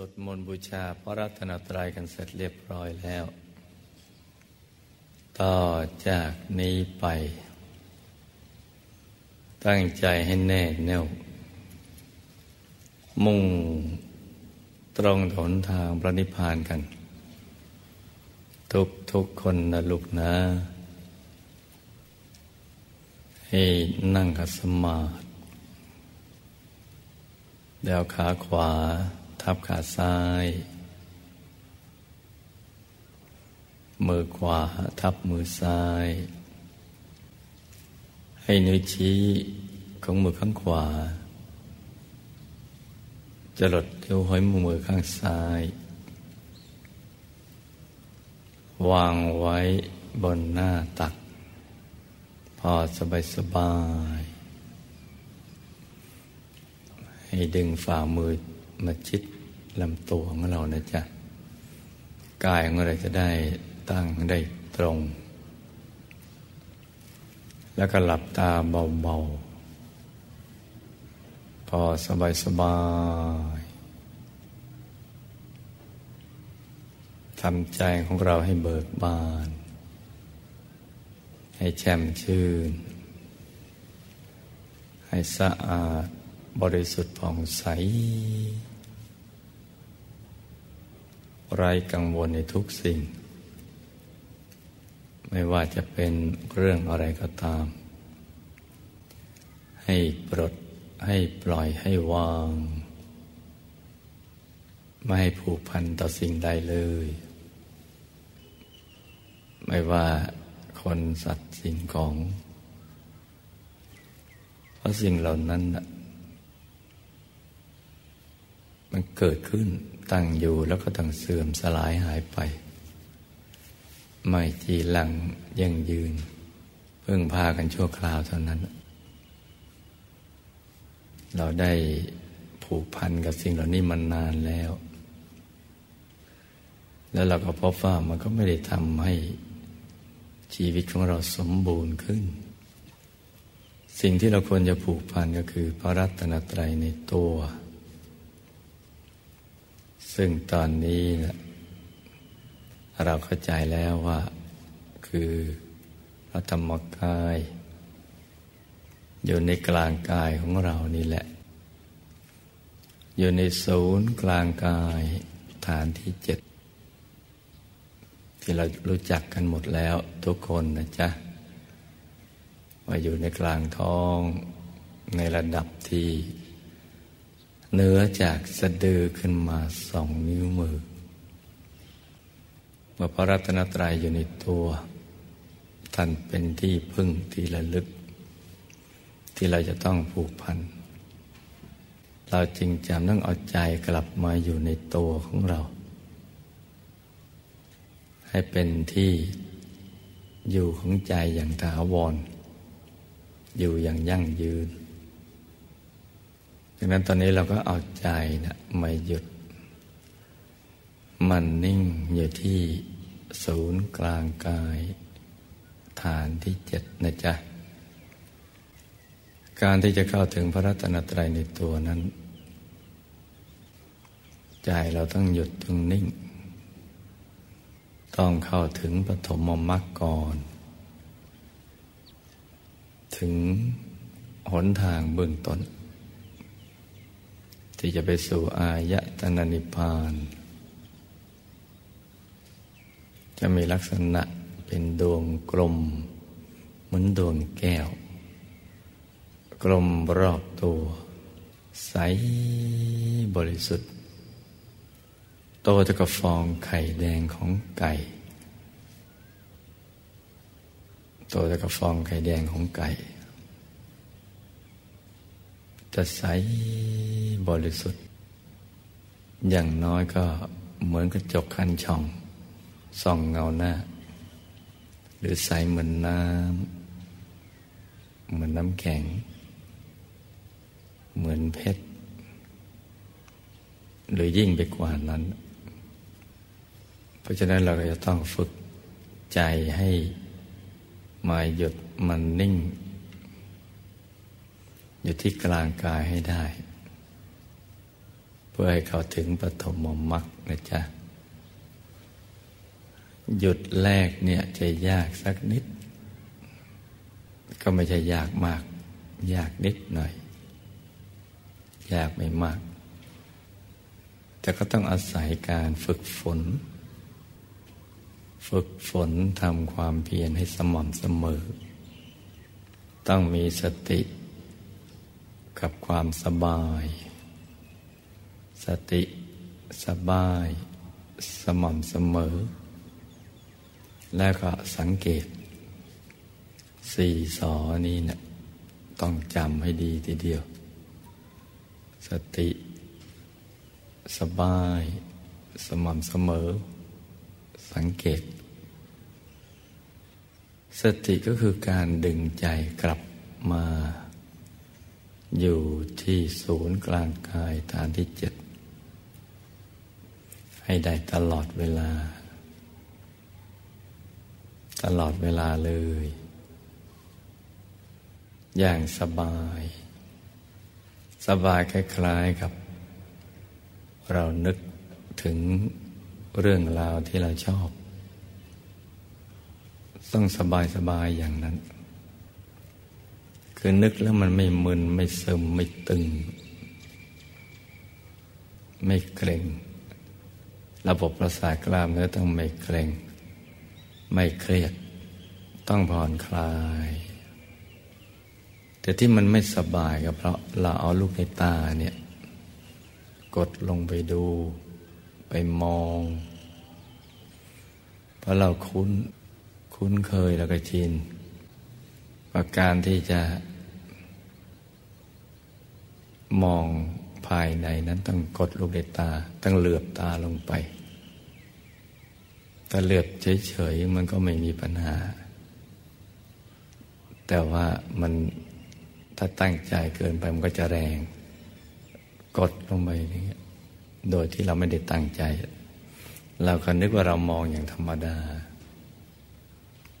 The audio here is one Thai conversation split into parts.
สวดมนต์บูชาพระรัตนตรัยกันเสร็จเรียบร้อยแล้ว ต่อจากนี้ไป ตั้งใจให้แน่แน่ว มุ่งตรงถนทางพระนิพพานกัน ทุกทุกคนนะลูกนะ ให้นั่งขัดสมาธิเดวขาขวา ทับขาซ้าย มือขวาทับมือซ้าย ให้นิ้วชี้ของมือข้างขวา จะหลดเที่ยวห้อยมือข้างซ้าย วางไว้บนหน้าตัก พอสบายสบายให้ดึงฝ่ามือ มาชิดลำตัวของเรานะจ๊ะ กายของเราจะได้ตั้งได้ตรง แล้วก็หลับตาเบาๆ พอสบายสบายทำใจของเราให้เบิกบาน ให้แช่มชื่น ให้สะอาดบริสุทธิ์ผ่องใส ไร้กังวลในทุกสิ่ง ไม่ว่าจะเป็นเรื่องอะไรก็ตาม ให้ปลดให้ปล่อยให้วาง ไม่ให้ผูกพันต่อสิ่งใดเลย ไม่ว่าคนสัตว์สิ่งของ เพราะสิ่งเหล่านั้นมันเกิดขึ้น ตั้งอยู่แล้วก็ต้องเสื่อมสลายหายไป ไม่จีหลังยังยืน เพิ่งพากันชั่วคราวเท่านั้น เราได้ผูกพันกับสิ่งเหล่านี้มานานแล้ว แล้วเราก็พบว่ามันก็ไม่ได้ทำให้ชีวิตของเราสมบูรณ์ขึ้น สิ่งที่เราควรจะผูกพันก็คือพระรัตนตรัยในตัว ซึ่งตอนนี้นะเราเข้าใจแล้วว่า คือพระธรรมกาย อยู่ในกลางกายของเรานี่แหละ อยู่ในศูนย์กลางกายฐานที่เจ็ดที่เรารู้จักกันหมดแล้วทุกคนนะจ๊ะว่าอยู่ในกลางท้องในระดับที่ เนื้อจากสะดือขึ้นมาสองนิ้วมือเมื่อพระรัตนตรัยอยู่ในตัว ท่านเป็นที่พึ่งที่ระลึก ที่เราจะต้องผูกพัน เราจริงจำต้องเอาใจกลับมาอยู่ในตัวของเรา ให้เป็นที่อยู่ของใจอย่างถาวร อยู่อย่างยั่งยืน ดังนั้นตอนนี้เราก็เอาใจนะมาหยุด มันนิ่งอยู่ที่ศูนย์กลางกาย ฐานที่เจ็ดนะจ๊ะ การที่จะเข้าถึงพระรัตนตรัยในตัวนั้น ใจเราต้องหยุดต้องนิ่ง ต้องเข้าถึงปฐมมรรคก่อน ถึงหนทางเบื้องต้น ที่จะไปสู่อายตนะนิพพาน จะมีลักษณะเป็นดวงกลม เหมือนดวงแก้ว กลมรอบตัว ใสบริสุทธิ์โตจะกับฟองไข่แดงของไก่โตจะกับฟองไข่แดงของไก่ จะใสบริสุทธิ์ อย่างน้อยก็เหมือนกระจกคันช่องส่องเงาหน้า หรือใสเหมือนน้ำเหมือนน้ำแข็ง เหมือนเพชร หรือยิ่งไปกว่านั้น เพราะฉะนั้นเราก็จะต้องฝึกใจให้มาหยุดมันนิ่ง อยู่ที่กลางกายให้ได้พพื่อให้เขาถึงปฐมมรรคนะจ๊ะ หยุดแรกเนี่ยจะยากสักนิด ก็ไม่ใช่ยากมาก ยากนิดหน่อย ยากไม่มาก แต่ก็ต้องอาศัยการฝึกฝน ฝึกฝนทำความเพียรให้สม่ำเสมอ ต้องมีสติ กับความสบาย สติสบาย สม่ำเสมอ แล้วก็สังเกต สี่สอนี้เนะี่ยต้องจำให้ดีทีเดียว สติ สบาย สม่ำเสมอ สังเกต สติก็คือการดึงใจกลับมา อยู่ที่ศูนย์กลางกายฐานที่เจ็ด ให้ได้ตลอดเวลา ตลอดเวลาเลย อย่างสบาย สบายคล้ายๆกับ เรานึกถึงเรื่องราวที่เราชอบ ต้องสบายสบายอย่างนั้น คือนึกแล้วมันไม่มึนไม่ซึมไม่ตึง ไม่เกร็ง ระบบประสาทกล้ามเนื้อต้องไม่เกร็ง ไม่เครียด ต้องผ่อนคลาย แต่ที่มันไม่สบายก็เพราะเราเอาลูกในตาเนี่ย กดลงไปดู ไปมองเพราะเราคุ้นคุ้นเคยแล้วก็ชินประการที่จะ มองภายในนั้นต้องกดลูกในตาต้องเหลือบตาลงไปถ้าเหลือบเฉยๆมันก็ไม่มีปัญหา แต่ว่ามันถ้าตั้งใจเกินไปมันก็จะแรง กดลงไปอย่างเงี้ยโดยที่เราไม่ได้ตั้งใจ เราก็นึกว่าเรามองอย่างธรรมดา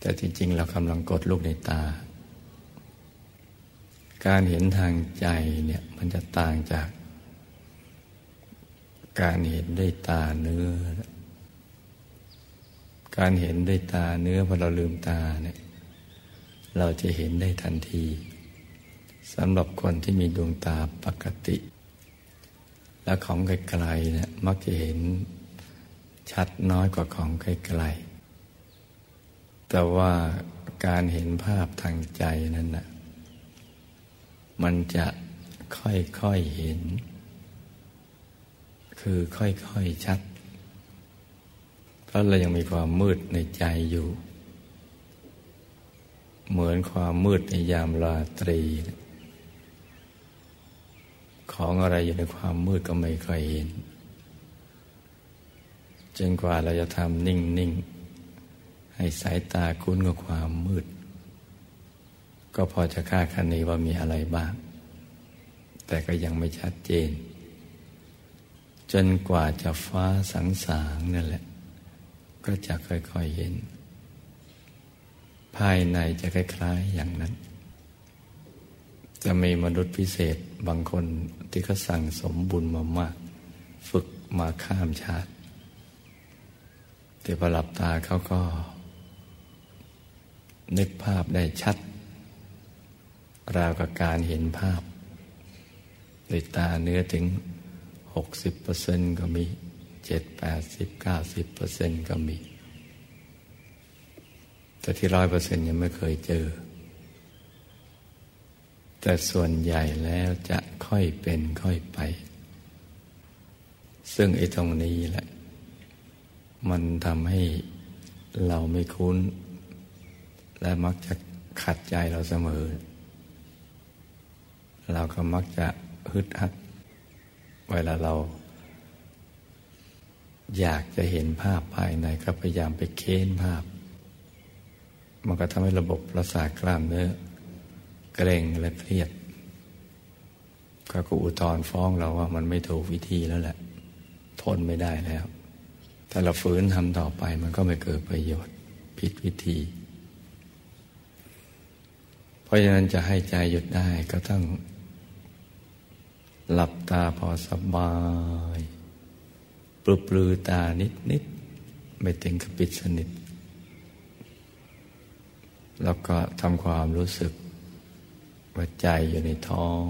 แต่จริงๆ เรากำลังกดลูกในตา การเห็นทางใจเนี่ยมันจะต่างจาก การเห็นด้วยตาเนื้อ การเห็นด้วยตาเนื้อพอเราลืมตาเนี่ย เราจะเห็นได้ทันทีสำหรับคนที่มีดวงตาปกติ และของไกลๆเนี่ยมักจะเห็นชัดน้อยกว่าของไกลๆแต่ว่าการเห็นภาพทางใจนั้นนะ่ะ มันจะค่อยๆเห็น คือค่อยๆชัด เพราะเรายังมีความมืดในใจอยู่ เหมือนความมืดในยามราตรี ของอะไรอยู่ในความมืดก็ไม่ค่อยเห็นจนกว่าเราจะทำนิ่ง ๆ ให้สายตาคุ้นกับความมืด ก็พอจะคาดคะเนว่ามีอะไรบ้าง แต่ก็ยังไม่ชัดเจน จนกว่าจะฟ้าสังสางนั่นแหละ ก็จะค่อยๆเห็น ภายในจะคล้ายๆอย่างนั้น จะมีมนุษย์พิเศษบางคนที่เขาสั่งสมบุญมามาก ฝึกมาข้ามชาติ แต่พอหลับตาเขาก็ นึกภาพได้ชัด ราวกับการเห็นภาพด้วยตาเนื้อถึงหกสิบเปอร์เซ็นก็มีเจ็ดแปดสิบเก้าสิบเปอร์เซ็นก็มี แต่ที่ร้อยเปอร์เซ็นยังไม่เคยเจอ แต่ส่วนใหญ่แล้วจะค่อยเป็นค่อยไป ซึ่งไอ้ตรงนี้แหละ มันทำให้เราไม่คุ้น และมักจะขัดใจเราเสมอ เราก็มักจะฮึดฮัดเวลาเรา อยากจะเห็นภาพภายในก็พยายามไปเค้นภาพ มันก็ทำให้ระบบประสาทกล้ามเนื้อ เกร็งและเครียดก็กูอุทธรฟ้องเราว่ามันไม่ถูกวิธีแล้วแหละ ทนไม่ได้แล้ว ถ้าเราฝืนทำต่อไปมันก็ไม่เกิดประโยชน์ผิดวิธี เพราะฉะนั้นจะให้ใจหยุดได้ก็ต้อง หลับตาพอสบาย ปลุกปลือตานิดนิดไม่ถึงกับปิดสนิท แล้วก็ทำความรู้สึกว่าใจอยู่ในท้อง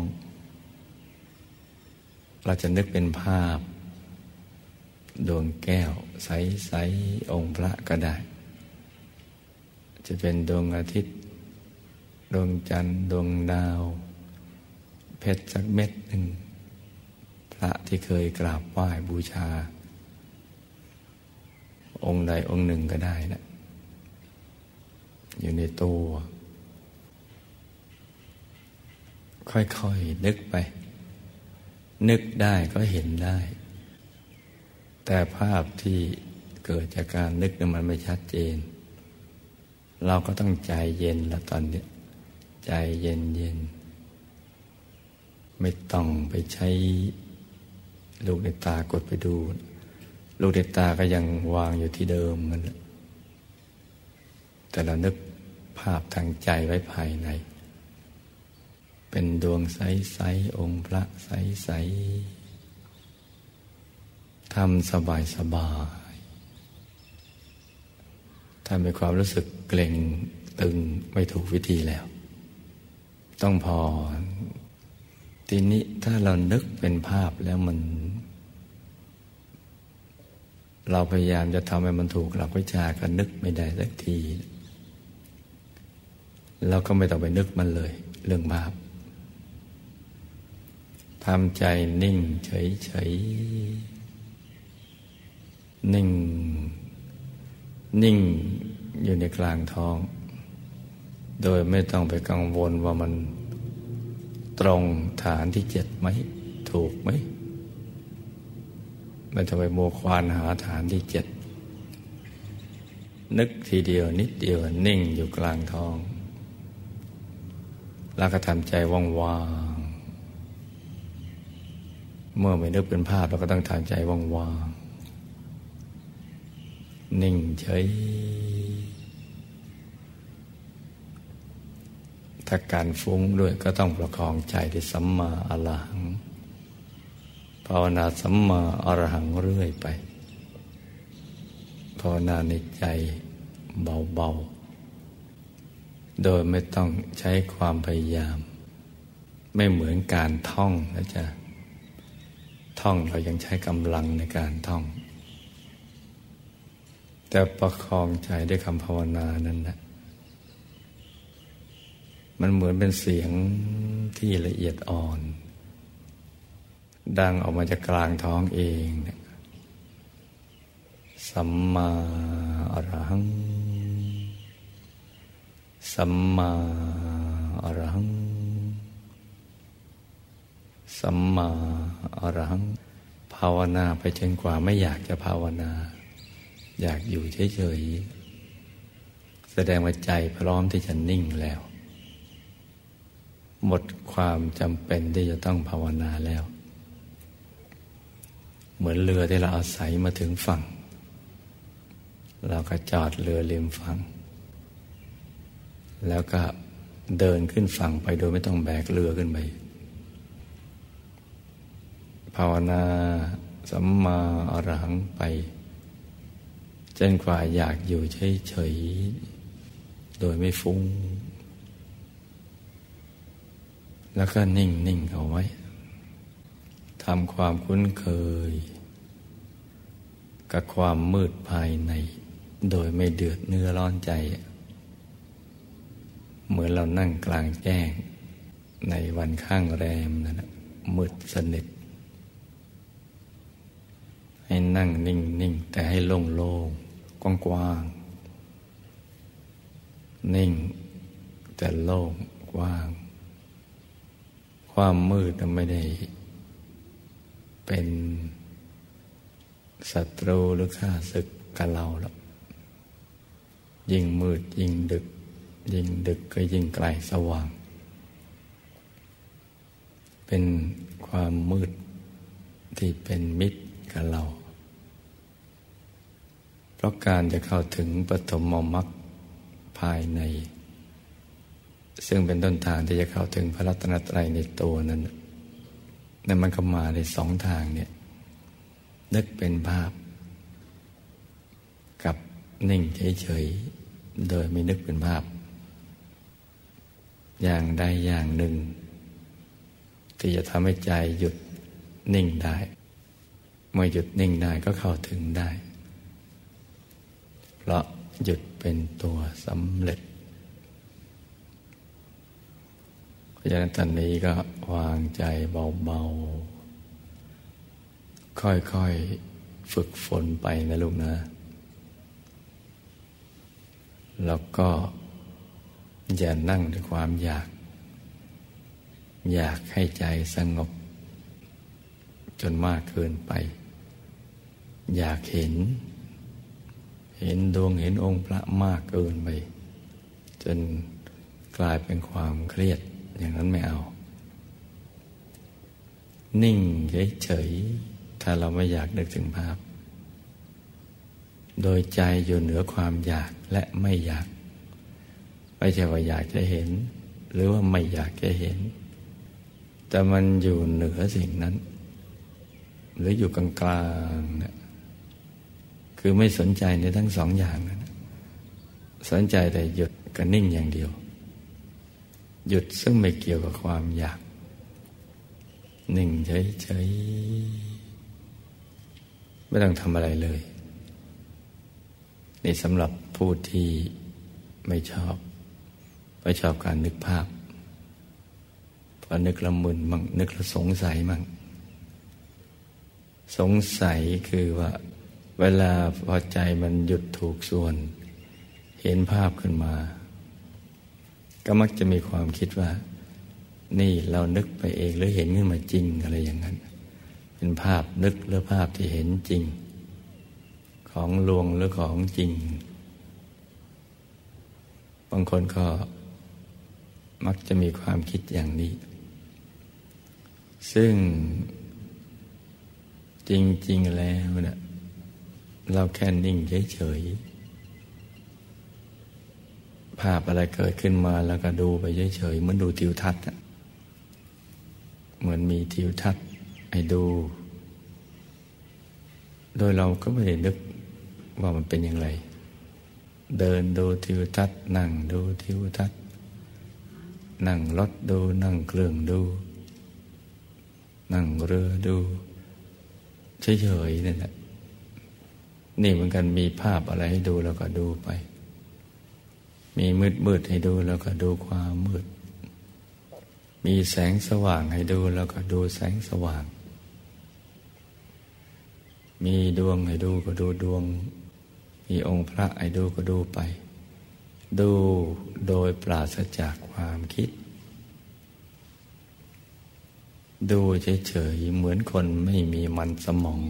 เราจะนึกเป็นภาพ ดวงแก้ว ใส ๆ องค์พระก็ได้ จะเป็นดวงอาทิตย์ ดวงจันทร์ ดวงดาว เพชรสักเม็ดหนึ่ง พระที่เคยกราบไหว้บูชา องค์ใดองค์หนึ่งก็ได้นะ อยู่ในตัว ค่อยๆนึกไป นึกได้ก็เห็นได้ แต่ภาพที่เกิดจากการนึกนั้นมันไม่ชัดเจน เราก็ต้องใจเย็นละตอนนี้ใจเย็นเย็นไม่ต้องไปใช้ ลูกในตากดไปดู ลูกในตาก็ยังวางอยู่ที่เดิมมันแต่เรานึกภาพทางใจไว้ภายใน เป็นดวงใสๆองค์พระใสๆทำสบายสบายถ้ามีความรู้สึกเกร็งตึงไม่ถูกวิธีแล้ว ต้องพอ ทีนี้ถ้าเรานึกเป็นภาพแล้วมัน เราพยายามจะทำให้มันถูกหลักวิชาก็นึกไม่ได้สักทีเราก็ไม่ต้องไปนึกมันเลย เรื่องภาพทำใจนิ่งเฉยๆ นิ่ง นิ่งอยู่ในกลางท้อง โดยไม่ต้องไปกังวลว่ามัน ตรงฐานที่เจ็ดไหม ถูกไหมไม่ต้องไปโมควานหาฐานที่เจ็ด นึกทีเดียวนิดเดียวนิ่งอยู่กลางท้อง แล้วก็ทำใจว่างเมื่อไม่นึกเป็นภาพเราก็ต้องทำใจว่างๆ นิ่งเฉย ถ้าการฟุ้งด้วยก็ต้องประคองใจที่สัมมาอรหัง ภาวนาสัมมาอรหังเรื่อยไป ภาวนาในใจเบาๆ โดยไม่ต้องใช้ความพยายาม ไม่เหมือนการท่องนะจ๊ะ ท่องเรายังใช้กำลังในการท่อง แต่ประคองใจด้วยคำภาวนานั้นนะ มันเหมือนเป็นเสียงที่ละเอียดอ่อน ดังออกมาจากกลางท้องเองสัมมาอรหัง สัมมาอรหัง สัมมาอรหัง ภาวนาไปจนกว่าไม่อยากจะภาวนา อยากอยู่เฉยๆ แสดงว่าใจพร้อมที่จะนิ่งแล้ว หมดความจำเป็นที่จะต้องภาวนาแล้ว เหมือนเรือที่เราอาศัยมาถึงฝั่ง เราก็จอดเรือริมฝั่ง แล้วก็เดินขึ้นฝั่งไปโดยไม่ต้องแบกเรือขึ้นไป ภาวนาสัมมาอรหังไปจนกว่าอยากอยู่เฉยๆ โดยไม่ฟุง้ง แล้วก็นิ่งนิ่งเอาไว้ทำความคุ้นเคย กับความมืดภายใน โดยไม่เดือดเนื้อร้อนใจ เหมือนเรานั่งกลางแจ้ง ในวันข้างแรมนั่นมืดสนิทให้นั่งนิ่งนิ่งแต่ให้โล่งโล่งกว้างกว้างนิ่งแต่โล่งกว้าง ความมืดไม่ได้ เป็นศัตรูหรือข้าศึกกับเราหรอกยิ่งมืดยิ่งดึก ยิ่งดึกก็ยิ่งไกลสว่าง เป็นความมืดที่เป็นมิตรกับเรา เพราะการจะเข้าถึงปฐมมรรคภายใน ซึ่งเป็นต้นทางที่จะเข้าถึงพระรัตนตรัยในตัวนั้นนั่นมันก็มาในสองทางเนี่ย นึกเป็นภาพ กับนิ่งเฉยๆ โดยไม่นึกเป็นภาพ อย่างใดอย่างหนึ่ง ที่จะทำให้ใจหยุดนิ่งได้ เมื่อหยุดนิ่งได้ก็เข้าถึงได้ เพราะหยุดเป็นตัวสำเร็จ เพราะฉะนั้นตอนนี้ก็วางใจเบาๆ ค่อยๆ ฝึกฝนไปนะลูกนะ แล้วก็อย่านั่งด้วยความอยาก อยากให้ใจสงบ จนมากเกินไป อยากเห็น เห็นดวงเห็นองค์พระมากเกินไป จนกลายเป็นความเครียด อย่างนั้นไม่เอา นิ่งเฉยๆถ้าเราไม่อยากนึกถึงภาพ โดยใจอยู่เหนือความอยากและไม่อยาก ไม่ใช่ว่าอยากจะเห็น หรือว่าไม่อยากจะเห็น แต่มันอยู่เหนือสิ่งนั้น หรืออยู่กลางๆนะคือไม่สนใจในทั้งสองอย่างนะสนใจแต่หยุดกับนิ่งอย่างเดียว หยุดซึ่งไม่เกี่ยวกับความอยาก หนึ่งเฉยๆไม่ต้องทำอะไรเลย นี่สำหรับผู้ที่ไม่ชอบ ไม่ชอบการนึกภาพพอนึกละมึนมั่งนึกละสงสัยมั่งสงสัยคือว่า เวลาพอใจมันหยุดถูกส่วน เห็นภาพขึ้นมา ก็มักจะมีความคิดว่า นี่เรานึกไปเองหรือเห็นขึ้นมาจริงอะไรอย่างนั้น เป็นภาพนึกหรือภาพที่เห็นจริง ของลวงหรือของจริง บางคนก็มักจะมีความคิดอย่างนี้ ซึ่งจริง ๆ แล้วเนะี่ยเราแค่นิ่งเฉยๆ ภาพอะไรเกิดขึ้นมาแล้วก็ดูไปเฉยๆเหมือนดูทิวทัศน์เหมือนมีทิวทัศน์ให้ดู โดยเราก็ไม่ได้นึกว่ามันเป็นอย่างไร เดินดูทิวทัศน์นั่งดูทิวทัศน์นั่งรถดูนั่งเครื่องดู นั่งเรือดูเฉยๆนั่นแหละนี่เหมือนกันมีภาพอะไรให้ดูแล้วก็ดูไป มีมืดมืดให้ดูแล้วก็ดูความมืด มีแสงสว่างให้ดูแล้วก็ดูแสงสว่าง มีดวงให้ดูก็ดูดวง มีองค์พระให้ดูก็ดูไป ดูโดยปราศจากความคิด ดูเฉยๆเหมือนคนไม่มีมันสมอง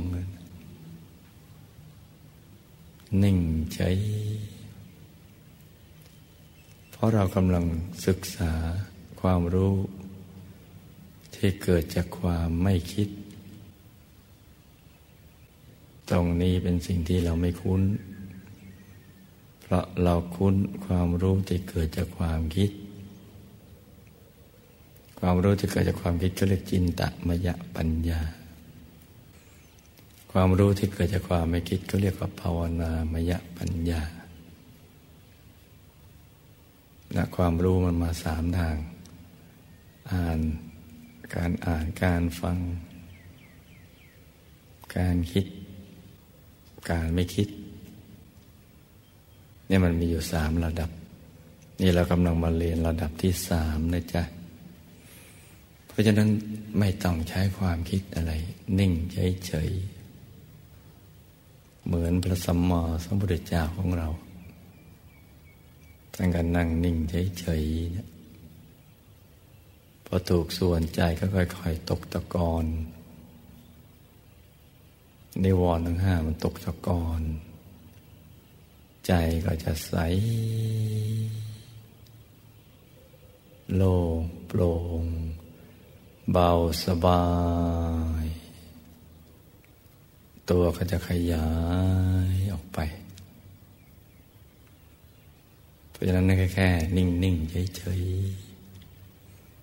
นิ่งเฉย เพราะเรากำลังศึกษาความรู้ ที่เกิดจากความไม่คิด ตรงนี้เป็นสิ่งที่เราไม่คุ้น เพราะเราคุ้นความรู้ที่เกิดจากความคิด ความรู้ที่เกิดจากความคิดก็เรียกจินตมยปัญญา ความรู้ที่เกิดจากความไม่คิดก็เรียกว่าภาวนามยปัญญา นะความรู้มันมาสามทาง อ่านการอ่านการฟัง การคิด การไม่คิดนี่มันมีอยู่สามระดับ นี่เรากำลังมาเรียนระดับที่สามนะจ๊ะ เพราะฉะนั้นไม่ต้องใช้ความคิดอะไร นิ่งเฉยๆเหมือนพระสัมมาสัมพุทธเจ้าของเรา ท่านก็นั่งนิ่งเฉยๆเนี่ยพอถูกส่วนใจก็ค่อยๆตกตะกอนนิวรณ์ทั้งห้ามันตกตะกอนใจก็จะใส โล่งโปร่ง เบาสบาย ตัวก็จะขยายออกไป ราะฉะนั้นแค่แค่ นิ่งๆเฉย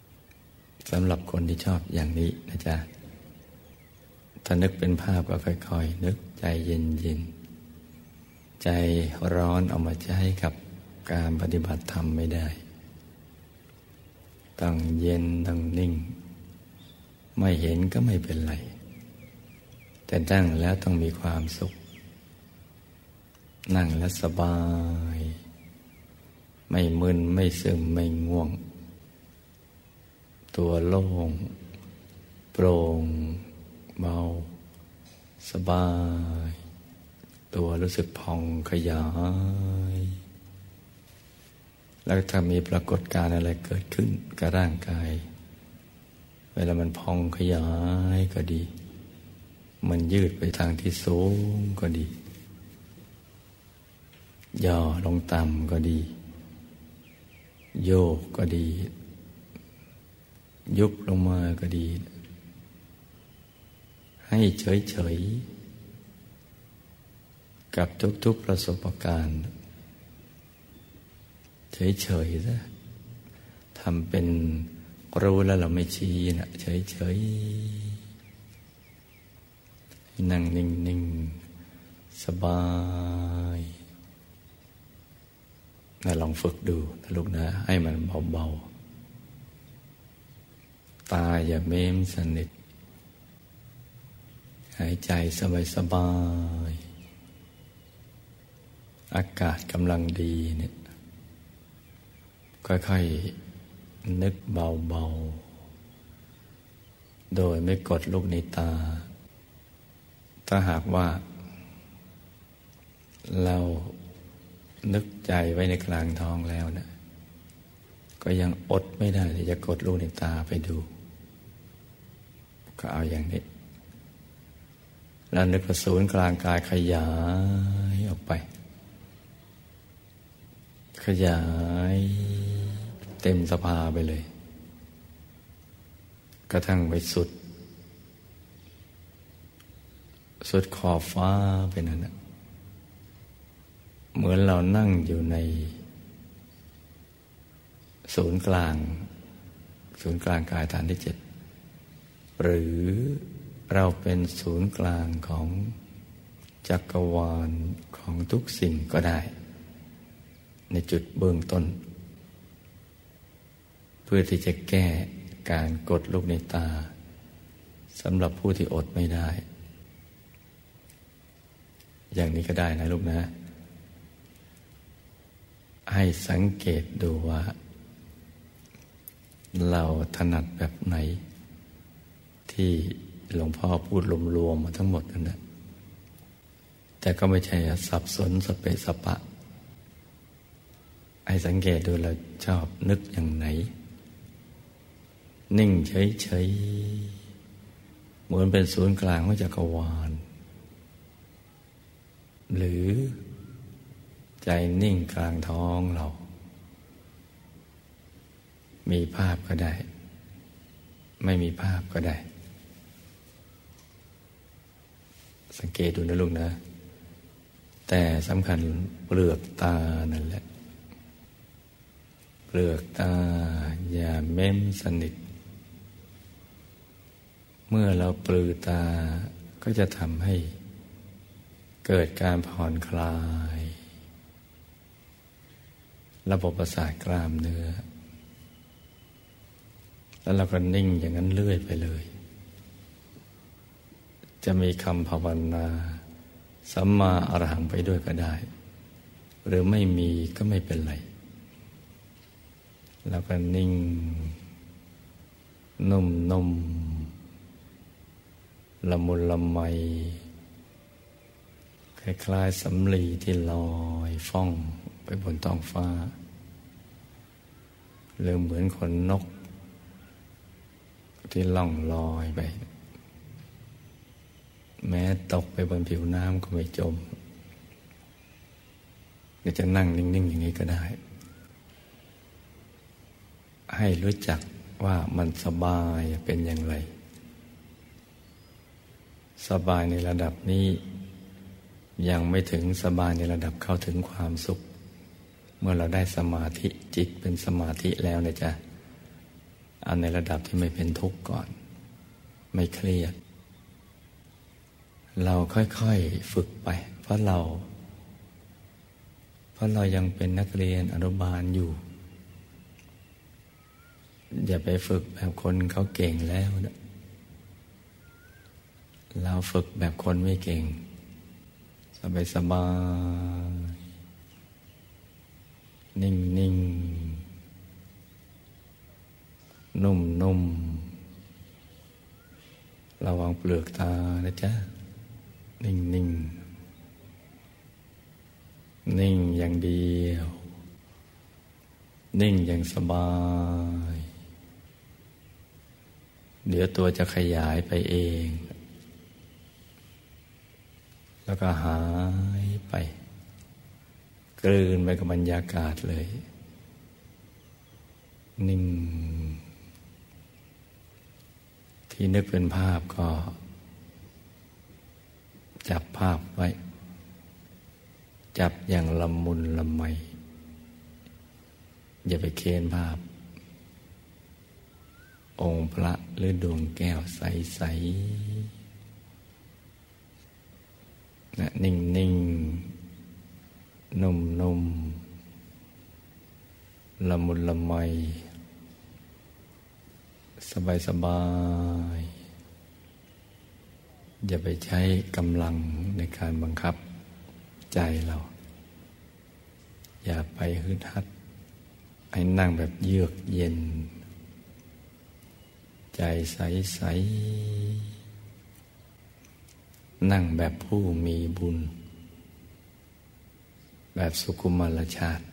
ๆสำหรับคนที่ชอบอย่างนี้นะจ๊ะถ้านึกเป็นภาพก็ค่อยๆ นึกใจเย็นๆ ใจร้อนเอามาใช้กับการปฏิบัติธรรมไม่ได้ ต้องเย็นต้องนิ่ง ไม่เห็นก็ไม่เป็นไร แต่นั่งแล้วต้องมีความสุข นั่งแล้วสบาย ไม่มึนไม่ซึมไม่ง่วง ตัวโล่ง โปร่ง เบา สบาย ตัวรู้สึกพองขยาย แล้วถ้ามีปรากฏการณ์อะไรเกิดขึ้นกับร่างกาย เวลามันพองขยายก็ดี มันยืดไปทางที่สูงก็ดี ย่อลงต่ำก็ดี โยกก็ดี ยุบลงมาก็ดี ให้เฉยๆกับทุกๆประสบการณ์ เฉยๆซะทำเป็นรู้แล้วเราไม่ชี้นะเฉยๆนั่งนิ่งๆ สบาย นะลองฝึกดูนะลูกนะ ให้มันเบาๆ ตาอย่าเม้มสนิท หายใจสบายๆ อากาศกำลังดีเนี่ยค่อยๆ นึกเบาๆ โดยไม่กดลูกในตา ถ้าหากว่า เรา นึกใจไว้ในกลางท้องแล้วนะก็ยังอดไม่ได้ที่จะกดลูกในตาไปดู ก็เอาอย่างนี้ แล้วนึกประสูนกลางกายขยายออกไป ขยายเต็มสภาไปเลย กระทั่งไปสุด สุดขอบฟ้าเป็นนั่น เหมือนเรานั่งอยู่ใน ศูนย์กลาง ศูนย์กลางกายฐานที่เจ็ดหรือเราเป็นศูนย์กลางของจักรวาลของทุกสิ่งก็ได้ ในจุดเบื้องต้น เพื่อที่จะแก้การกดลูกในตาสำหรับผู้ที่อดไม่ได้ อย่างนี้ก็ได้นะลูกนะ ให้สังเกตดูว่า เราถนัดแบบไหน ที่หลวงพ่อพูดรวมๆมาทั้งหมดนั่นแหละแต่ก็ไม่ใช่สับสนสเปสปะ ให้สังเกตดูเราชอบนึกอย่างไหน นิ่งเฉยๆเหมือนเป็นศูนย์กลางของจักรวาลหรือ ใจนิ่งกลางท้องเรา มีภาพก็ได้ ไม่มีภาพก็ได้ สังเกตดูนะลุงนะ แต่สำคัญเปลือกตานั่นแหละ เปลือกตาอย่าเม้มสนิท เมื่อเราปลือตาก็จะทำให้เกิดการผ่อนคลาย ระบบประสาทกล้ามเนื้อ แล้วเราก็นิ่งอย่างนั้นเรื่อยไปเลย จะมีคำภาวนาสัมมาอรหังไปด้วยก็ได้ หรือไม่มีก็ไม่เป็นไร แล้วก็นิ่ง นุ่มนุ่มละมุนละไม คล้ายๆสำลีที่ลอยฟ้อง ไปบนท้องฟ้าหรือเหมือนขนนก ที่ล่องลอยไป แม้ตกไปบนผิวน้ำก็ไม่จมก็จะนั่งนิ่ง ๆ อย่างนี้ก็ได้ ให้รู้จักว่ามันสบายเป็นอย่างไร สบายในระดับนี้ ยังไม่ถึงสบายในระดับเข้าถึงความสุข มื่อเราได้สมาธิจิตเป็นสมาธิแล้วนะจ๊ะเอาในระดับที่ไม่เป็นทุกข์ก่อน ไม่เครียด เราค่อยๆฝึกไป เพราะเรา เพราะเรายังเป็นนักเรียนอนุบาลอยู่ อย่าไปฝึกแบบคนเขาเก่งแล้วนะเราฝึกแบบคนไม่เก่ง สบายสบาย นิ่งนิ่งนุ่มนุ่มระวังเปลือกตานะจ๊ะ นิ่งนิ่งนิ่งอย่างเดียว นิ่งอย่างสบาย เดี๋ยวตัวจะขยายไปเอง แล้วก็หายไป กลืนไปกับบรรยากาศเลย นิ่ง ที่นึกเป็นภาพก็ จับภาพไว้ จับอย่างละมุนละไม อย่าไปเค้นภาพ องค์พระหรือดวงแก้วใส ๆนะนิ่งนิ่ง นุ่มนุ่มละมุนละไม สบายสบาย อย่าไปใช้กำลังในการบังคับใจเรา อย่าไปฮึดฮัด ให้นั่งแบบเยือกเย็น ใจใสใส นั่งแบบผู้มีบุญ แบบสุขุมารชาติ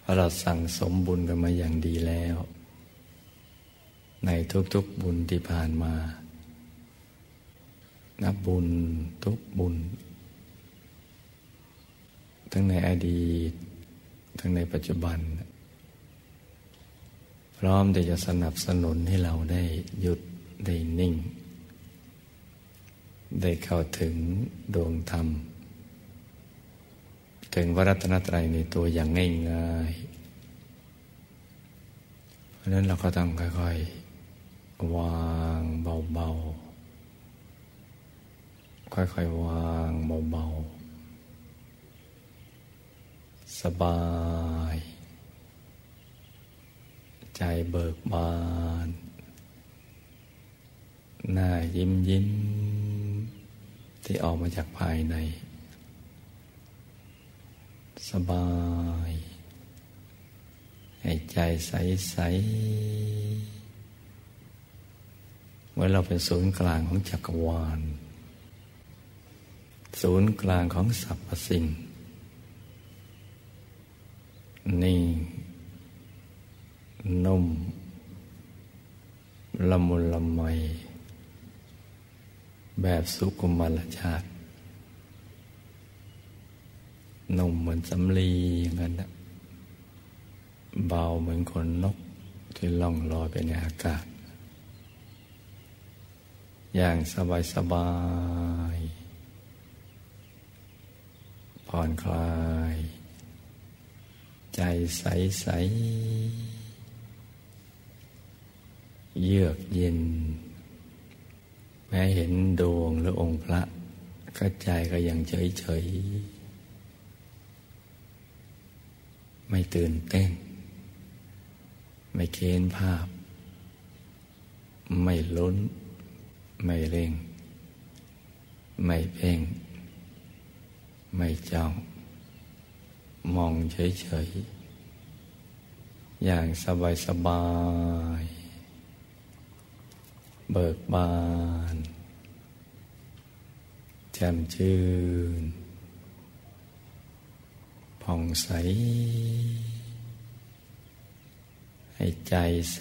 เพราะเราสั่งสมบุญกันมาอย่างดีแล้ว ในทุกๆบุญที่ผ่านมานับบุญทุกบุญ ทั้งในอดีต ทั้งในปัจจุบัน พร้อมที่จะสนับสนุนให้เราได้หยุดได้นิ่ง ได้เข้าถึงดวงธรรม ถึงวรัตนตรัยในตัวอย่างง่ายๆ เพราะนั้นเราก็ต้องค่อย ๆ วางเบาๆ ค่อย ๆ วางเบาๆ สบาย ใจเบิกบาน หน้ายิ้มยิ้มที่ออกมาจากภายใน สบายให้ใจใสๆเมื่อเราเป็นศูนย์กลางของจักรวาล ศูนย์กลางของสรรพสิ่งนี่นุ่ม ละมุนละไม แบบสุกุมารชาติ นุ่มเหมือนสำลีอย่างนั้นนะเบาเหมือนขนนกที่ล่องลอยไปในอากาศ อย่างสบายสบายผ่อนคลาย ใจใสใสเยือกเย็น แม้เห็นดวงหรือองค์พระก็ใจก็ยังเฉยเฉย ไม่ตื่นเต้น ไม่เค้นภาพ ไม่ลุ้น ไม่เร่ง ไม่เพ่ง ไม่จ้องมองเฉยๆ อย่างสบายสบายเบิกบานแจ่มชื่น ผ่องใส ให้ใจใส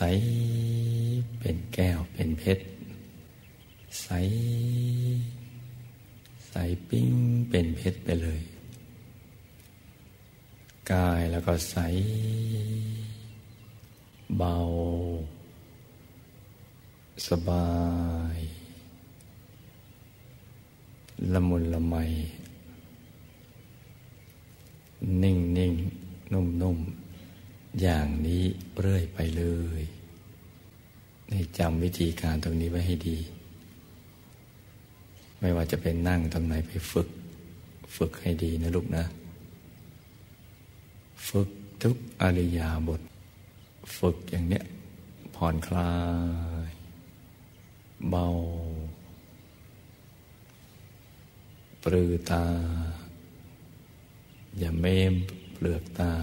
เป็นแก้วเป็นเพชร ใส ใสปิ้งเป็นเพชรไปเลย กายแล้วก็ใส เบา สบาย ละมุนละไม นิ่งนิ่งนุ่มนุ่มอย่างนี้เรื่อยไปเลยในจำวิธีการตรงนี้ไว้ให้ดี ไม่ว่าจะเป็นนั่งตรงไหนไปฝึก ฝึกให้ดีนะลูกนะ ฝึกทุกอริยาบท ฝึกอย่างเนี้ยผ่อนคลาย เบาปลือตา อย่าเม้มเปลือกตา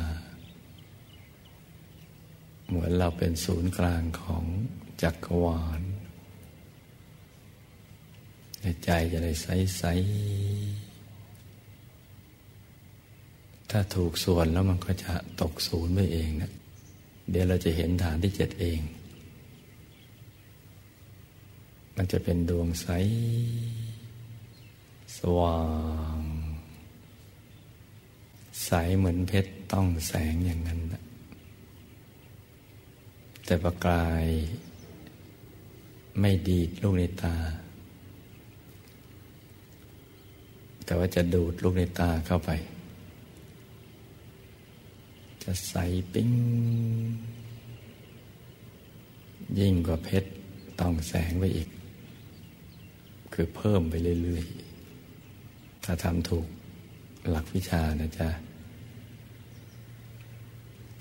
เหมือนเราเป็นศูนย์กลางของจักรวาลใจจะได้ใสใสถ้าถูกส่วนแล้วมันก็จะตกศูนย์ไปเองนะเดี๋ยวเราจะเห็นฐานที่เจ็ดเอง มันจะเป็นดวงใส สว่าง ใสเหมือนเพชรต้องแสงอย่างนั้นนะแต่ประกายไม่ดีดลูกในตา แต่ว่าจะดูดลูกในตาเข้าไป จะใสปิ้ง ยิ่งกว่าเพชรต้องแสงไปอีก คือเพิ่มไปเรื่อยๆ ถ้าทำถูกหลักวิชานะจ๊ะ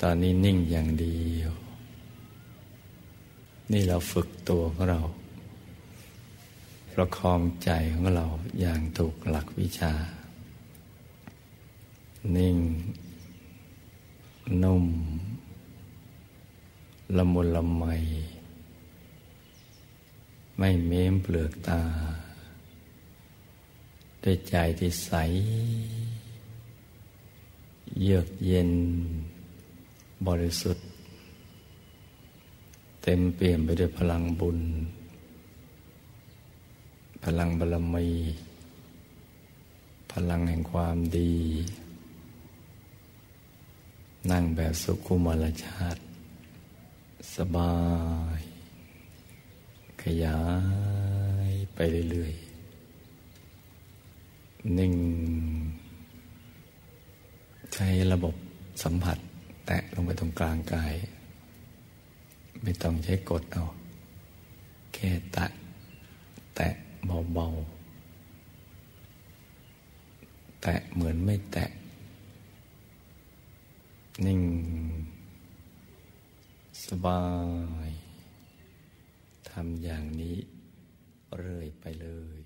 ตอนนี้นิ่งอย่างเดียว นี่เราฝึกตัวของเรา ประคองใจของเราอย่างถูกหลักวิชา นิ่ง นุ่ม ละมุนละไม ไม่เม้มเปลือกตา ด้วยใจที่ใส เยือกเย็น บริสุทธิ์ เต็มเปี่ยมไปด้วยพลังบุญ พลังบารมี พลังแห่งความดี นั่งแบบสุขุมรชาติ สบาย ขยายไปเรื่อยๆ นิ่ง ใช้ระบบสัมผัส แตะลงไปตรงกลางกาย ไม่ต้องใช้กดเอา แค่ตะ แตะเบาๆ แตะเหมือนไม่แตะ นิ่ง สบายทำอย่างนี้เรื่อยไปเลย